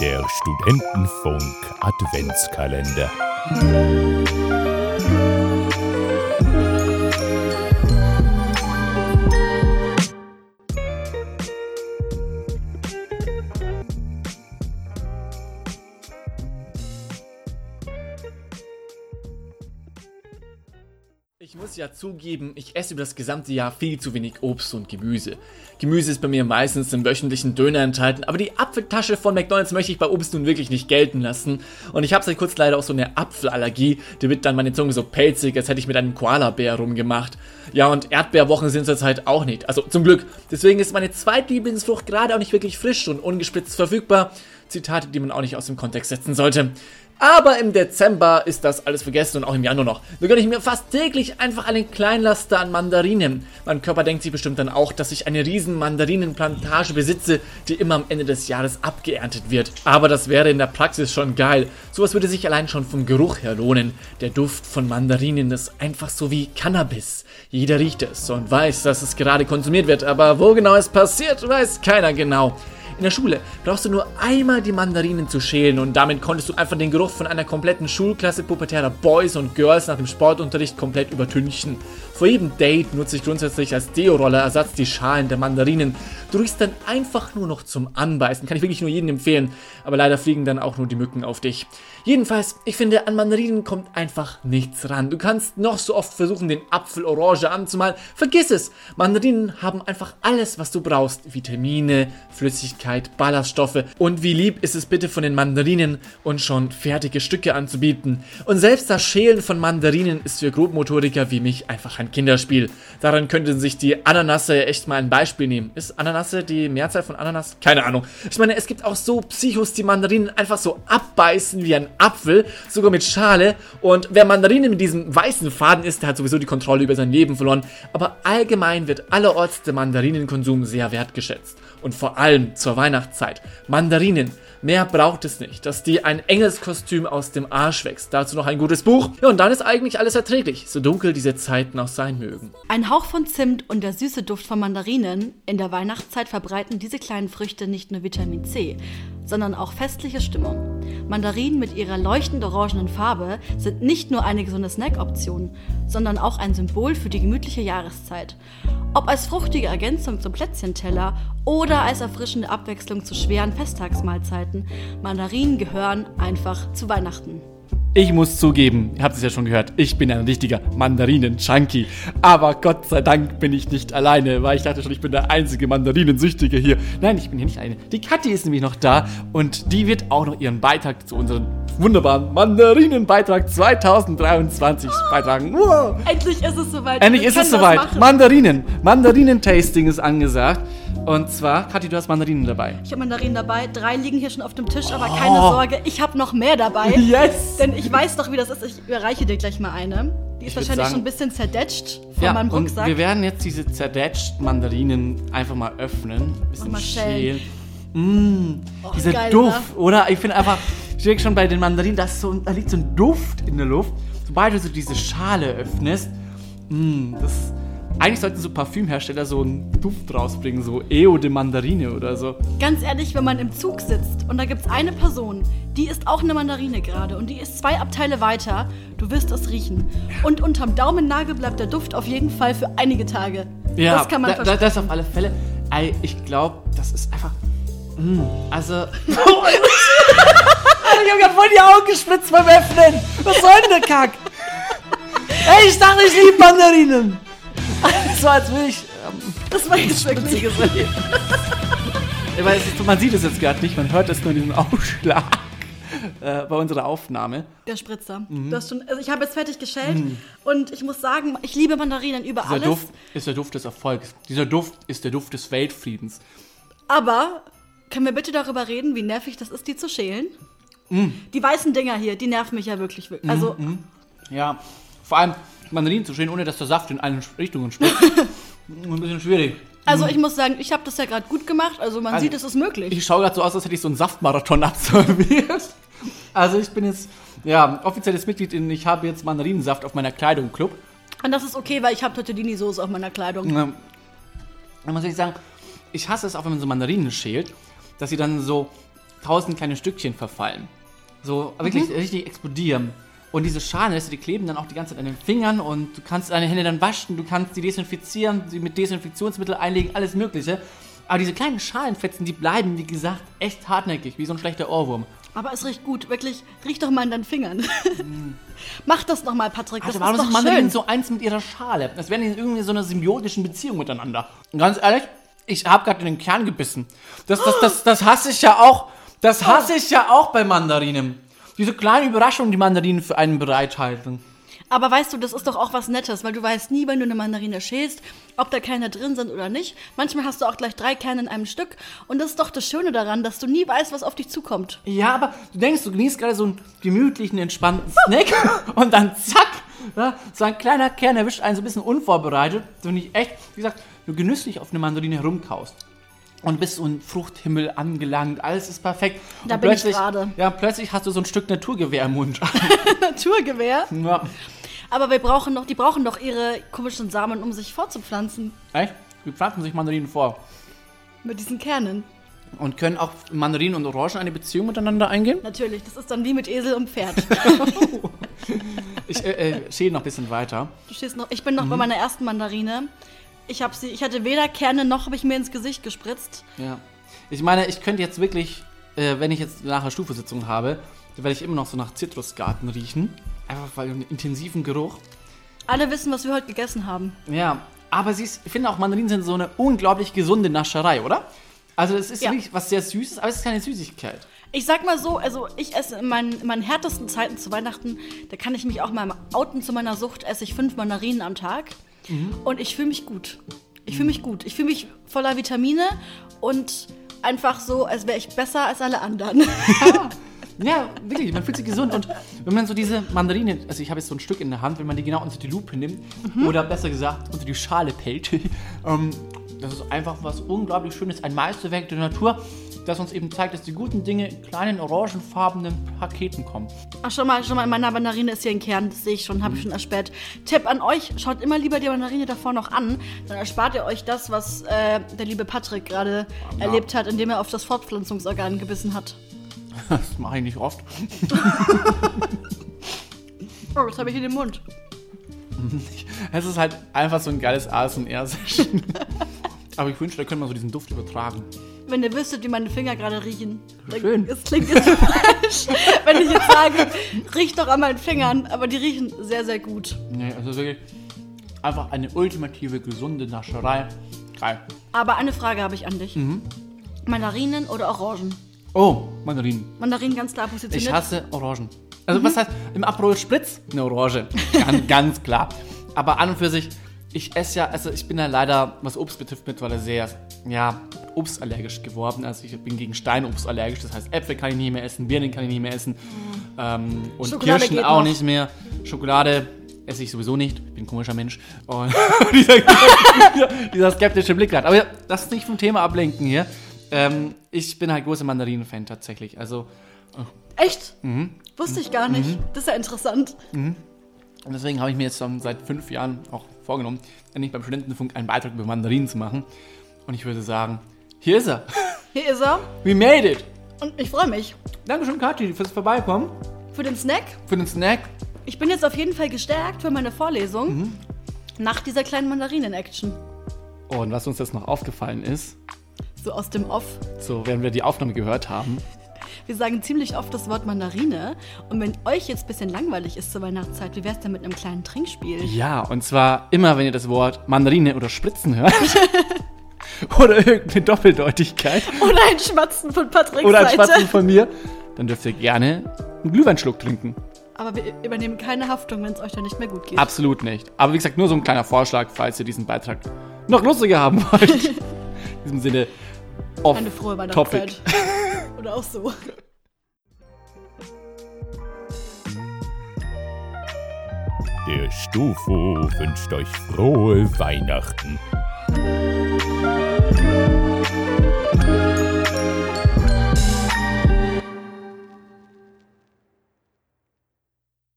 Der Studentenfunk Adventskalender. Ich muss ja zugeben, ich esse über das gesamte Jahr viel zu wenig Obst und Gemüse. Gemüse ist bei mir meistens im wöchentlichen Döner enthalten, aber die Apfeltasche von McDonalds möchte ich bei Obst nun wirklich nicht gelten lassen. Und ich habe seit kurz leider auch so eine Apfelallergie, die wird dann meine Zunge so pelzig, als hätte ich mit einem Koalabär rumgemacht. Ja, und Erdbeerwochen sind zurzeit auch nicht. Also zum Glück. Deswegen ist meine Zweitlieblingsfrucht gerade auch nicht wirklich frisch und ungespritzt verfügbar. Zitate, die man auch nicht aus dem Kontext setzen sollte. Aber im Dezember ist das alles vergessen und auch im Januar noch. Da gönne ich mir fast täglich einfach einen Kleinlaster an Mandarinen. Mein Körper denkt sich bestimmt dann auch, dass ich eine riesen Mandarinenplantage besitze, die immer am Ende des Jahres abgeerntet wird. Aber das wäre in der Praxis schon geil. Sowas würde sich allein schon vom Geruch her lohnen. Der Duft von Mandarinen ist einfach so wie Cannabis. Jeder riecht es und weiß, dass es gerade konsumiert wird, aber wo genau es passiert, weiß keiner genau. In der Schule brauchst du nur einmal die Mandarinen zu schälen und damit konntest du einfach den Geruch von einer kompletten Schulklasse pubertärer Boys und Girls nach dem Sportunterricht komplett übertünchen. Vor jedem Date nutze ich grundsätzlich als Deo-Roller Ersatz die Schalen der Mandarinen. Du riechst dann einfach nur noch zum Anbeißen. Kann ich wirklich nur jedem empfehlen. Aber leider fliegen dann auch nur die Mücken auf dich. Jedenfalls, ich finde, an Mandarinen kommt einfach nichts ran. Du kannst noch so oft versuchen, den Apfel orange anzumalen. Vergiss es! Mandarinen haben einfach alles, was du brauchst. Vitamine, Flüssigkeit, Ballaststoffe. Und wie lieb ist es bitte von den Mandarinen und schon fertige Stücke anzubieten. Und selbst das Schälen von Mandarinen ist für Grobmotoriker wie mich einfach ein Kinderspiel. Daran könnten sich die Ananasse echt mal ein Beispiel nehmen. Ist Ananasse die Mehrzahl von Ananas? Keine Ahnung. Ich meine, es gibt auch so Psychos, die Mandarinen einfach so abbeißen wie ein Apfel, sogar mit Schale. Und wer Mandarinen mit diesem weißen Faden isst, der hat sowieso die Kontrolle über sein Leben verloren. Aber allgemein wird allerorts der Mandarinenkonsum sehr wertgeschätzt. Und vor allem zur Weihnachtszeit. Mandarinen. Mehr braucht es nicht, dass dir ein Engelskostüm aus dem Arsch wächst. Dazu noch ein gutes Buch. Ja, und dann ist eigentlich alles erträglich, so dunkel diese Zeiten auch sein mögen. Ein Hauch von Zimt und der süße Duft von Mandarinen. In der Weihnachtszeit verbreiten diese kleinen Früchte nicht nur Vitamin C, sondern auch festliche Stimmung. Mandarinen mit ihrer leuchtend orangenen Farbe sind nicht nur eine gesunde Snackoption, sondern auch ein Symbol für die gemütliche Jahreszeit. Ob als fruchtige Ergänzung zum Plätzchenteller oder als erfrischende Abwechslung zu schweren Festtagsmahlzeiten, Mandarinen gehören einfach zu Weihnachten. Ich muss zugeben, ihr habt es ja schon gehört, ich bin ein richtiger Mandarinen-Junkie. Aber Gott sei Dank bin ich nicht alleine, weil ich dachte schon, ich bin der einzige Mandarinensüchtige hier. Nein, ich bin hier nicht eine. Die Kathi ist nämlich noch da und die wird auch noch ihren Beitrag zu unserem wunderbaren Mandarinenbeitrag 2023 beitragen. Wow. Endlich ist es soweit. Endlich Wir ist es soweit. Mandarinen. Mandarinen-Tasting ist angesagt. Und zwar, Kathi, du hast Mandarinen dabei. Ich habe Mandarinen dabei. Drei liegen hier schon auf dem Tisch, aber keine Sorge, ich habe noch mehr dabei. Oh. Yes! Denn ich weiß doch, wie das ist. Ich überreiche dir gleich mal eine. Die ist wahrscheinlich sagen- schon ein bisschen zerdetscht von meinem und Rucksack. wir werden jetzt diese zerdetschten Mandarinen einfach mal öffnen. Ein bisschen mal schälen. schälen. Mm, Oh, dieser geil, Duft, oder? Ich finde einfach, ich denke schon bei den Mandarinen, da, ist so, da liegt so ein Duft in der Luft. Sobald du so diese Schale öffnest, mm, das. Eigentlich sollten so Parfümhersteller so einen Duft rausbringen, so Eo de Mandarine oder so. Ganz ehrlich, wenn man im Zug sitzt und da gibt es eine Person, die ist auch eine Mandarine gerade und die ist zwei Abteile weiter, du wirst es riechen. Und unterm Daumennagel bleibt der Duft auf jeden Fall für einige Tage. Ja, das kann man da, da, das auf alle Fälle. Ey, ich glaube, das ist einfach. Mm, also. Ich hab grad voll die Augen gespritzt beim Öffnen. Was soll denn der Kack? Ey, ich dachte, ich liebe Mandarinen. So als will ich. Ähm, das war jetzt wirklich. weil ist, man sieht es jetzt gerade nicht, man hört es nur in diesem Ausschlag äh, bei unserer Aufnahme. Der Spritzer. Mhm. Du hast schon, also ich habe jetzt fertig geschält und ich muss sagen, ich liebe Mandarinen über Dieser alles. Duft ist der Duft des Erfolgs. Dieser Duft ist der Duft des Weltfriedens. Aber können wir bitte darüber reden, wie nervig das ist, die zu schälen? Mm. Die weißen Dinger hier, die nerven mich ja wirklich. wirklich. Also, Ja, vor allem Mandarinen zu schälen, ohne dass der Saft in allen Richtungen spritzt. Ein bisschen schwierig. also ich muss sagen, ich habe das ja gerade gut gemacht. Also man Also, sieht, es ist möglich. Ich schaue gerade so aus, als hätte ich so einen Saftmarathon absolviert. Also ich bin jetzt, ja, offizielles Mitglied in Ich habe jetzt Mandarinensaft auf meiner Kleidung Club. Und das ist okay, weil ich habe Tortellini-Soße auf meiner Kleidung. Ähm, Da muss ich sagen, ich hasse es auch, wenn man so Mandarinen schält, dass sie dann so tausend kleine Stückchen verfallen. So wirklich richtig explodieren. Und diese Schalen, die kleben dann auch die ganze Zeit an den Fingern und du kannst deine Hände dann waschen, du kannst die desinfizieren, sie mit Desinfektionsmittel einlegen, alles Mögliche. Aber diese kleinen Schalenfetzen, die bleiben, wie gesagt, echt hartnäckig, wie so ein schlechter Ohrwurm. Aber es riecht gut, wirklich. Riech doch mal an deinen Fingern. Mach das noch mal, Patrick. Das Also warum ist doch Mandarinen schön. so eins mit ihrer Schale? Das wären die irgendwie so einer symbiotischen Beziehung miteinander. Und ganz ehrlich, ich habe gerade in den Kern gebissen. Das, das, das, das hasse ich ja auch. Das hasse ich ja auch bei Mandarinen. Diese kleine Überraschung, die Mandarinen für einen bereithalten. Aber weißt du, das ist doch auch was Nettes, weil du weißt nie, wenn du eine Mandarine schälst, ob da Kerne drin sind oder nicht. Manchmal hast du auch gleich drei Kerne in einem Stück. Und das ist doch das Schöne daran, dass du nie weißt, was auf dich zukommt. Ja, aber du denkst, du genießt gerade so einen gemütlichen, entspannten Snack und dann zack, ja, so ein kleiner Kern erwischt einen so ein bisschen unvorbereitet. So finde ich echt, wie gesagt, du genüsslich auf eine Mandarine herumkaust. Und bist so ein Fruchthimmel angelangt, alles ist perfekt. Da und bin ich gerade. Ja, plötzlich hast du so ein Stück Naturgewehr im Mund. Naturgewehr. ja. Aber wir brauchen doch, die brauchen doch ihre komischen Samen, um sich fortzupflanzen. Echt? Wie pflanzen sich Mandarinen vor? Mit diesen Kernen. Und können auch Mandarinen und Orangen eine Beziehung miteinander eingehen? Natürlich, das ist dann wie mit Esel und Pferd. Ich äh, äh, schäle noch ein bisschen weiter. Du stehst noch, ich bin noch Mhm. bei meiner ersten Mandarine. Ich, hab sie, ich hatte weder Kerne noch habe ich mir ins Gesicht gespritzt. Ja. Ich meine, ich könnte jetzt wirklich, äh, wenn ich jetzt nachher Stufesitzung habe, dann werde ich immer noch so nach Zitrusgarten riechen. Einfach weil einen intensiven Geruch. Alle wissen, was wir heute gegessen haben. Ja, aber sie ist, ich finde auch Mandarinen sind so eine unglaublich gesunde Nascherei, oder? Also es ist Ja. wirklich was sehr Süßes, aber es ist keine Süßigkeit. Ich sag mal so, also ich esse in meinen, in meinen härtesten Zeiten zu Weihnachten, da kann ich mich auch mal outen zu meiner Sucht, esse ich fünf Mandarinen am Tag und ich fühle mich gut. Ich fühle mich gut. Ich fühle mich voller Vitamine und einfach so, als wäre ich besser als alle anderen. Ja, wirklich, man fühlt sich gesund. Und wenn man so diese Mandarine, also ich habe jetzt so ein Stück in der Hand, wenn man die genau unter die Lupe nimmt, oder besser gesagt unter die Schale pellt, ähm, das ist einfach was unglaublich Schönes, ein Meisterwerk der Natur, das uns eben zeigt, dass die guten Dinge in kleinen orangenfarbenen Paketen kommen. Ach, schon mal, schon mal, in meiner Mandarine ist hier ein Kern, das sehe ich schon, habe ich schon erspäht. Tipp an euch, schaut immer lieber die Mandarine davor noch an, dann erspart ihr euch das, was äh, der liebe Patrick gerade erlebt hat, indem er auf das Fortpflanzungsorgan gebissen hat. Das mache ich nicht oft. Oh, das habe ich in den Mund. Es ist halt einfach so ein geiles ASMR-Session. Aber ich wünschte, da könnte man so diesen Duft übertragen. Wenn ihr wüsstet, wie meine Finger gerade riechen. dann- Schön. Es klingt jetzt falsch, wenn ich jetzt sage, riecht doch an meinen Fingern, aber die riechen sehr, sehr gut. Nee, also wirklich einfach eine ultimative, gesunde Nascherei. Geil. Aber eine Frage habe ich an dich. Mhm. Mandarinen oder Orangen? Oh, Mandarinen. Mandarinen ganz klar Ich positioniert. hasse Orangen. Also was heißt, im Aperol Spritz eine Orange. Ganz, ganz klar. Aber an und für sich, ich esse ja, also ich bin ja leider, was Obst betrifft, mittlerweile sehr, ja, obstallergisch geworden. Also ich bin gegen Steinobst allergisch. Das heißt, Äpfel kann ich nicht mehr essen, Birnen kann ich nicht mehr essen. Ähm, und Schokolade Kirschen auch noch. nicht mehr. Schokolade esse ich sowieso nicht. Ich bin ein komischer Mensch. Und dieser, dieser skeptische Blick gerade. Aber ja, lass uns nicht vom Thema ablenken hier. Ähm, ich bin halt großer Mandarinen-Fan tatsächlich. Also Echt? Mhm. Wusste ich gar nicht. Das ist ja interessant. Und deswegen habe ich mir jetzt schon seit fünf Jahren auch vorgenommen, endlich beim Studentenfunk einen Beitrag über Mandarinen zu machen. Und ich würde sagen, hier ist er. Hier ist er. We made it. Und ich freue mich. Dankeschön, Kathi, fürs Vorbeikommen, Für den Snack. für den Snack. Ich bin jetzt auf jeden Fall gestärkt für meine Vorlesung. Mhm. Nach dieser kleinen Mandarinen-Action. Oh, und was uns jetzt noch aufgefallen ist, So aus dem Off. so während wir die Aufnahme gehört haben, Wir sagen ziemlich oft das Wort Mandarine. Und wenn euch jetzt ein bisschen langweilig ist zur Weihnachtszeit, wie wär's denn mit einem kleinen Trinkspiel? ja, und zwar immer, wenn ihr das Wort Mandarine oder Spritzen hört, oder irgendeine Doppeldeutigkeit, Oder ein Schmatzen von Patricks oder ein Seite. Schwatzen von mir, dann dürft ihr gerne einen Glühweinschluck trinken. Aber wir übernehmen keine Haftung, wenn es euch dann nicht mehr gut geht. Absolut nicht. Aber wie gesagt, nur so ein kleiner Vorschlag, falls ihr diesen Beitrag noch lustiger haben wollt. In diesem Sinne, off Eine frohe topic. Oder auch so. Der Stufo wünscht euch frohe Weihnachten.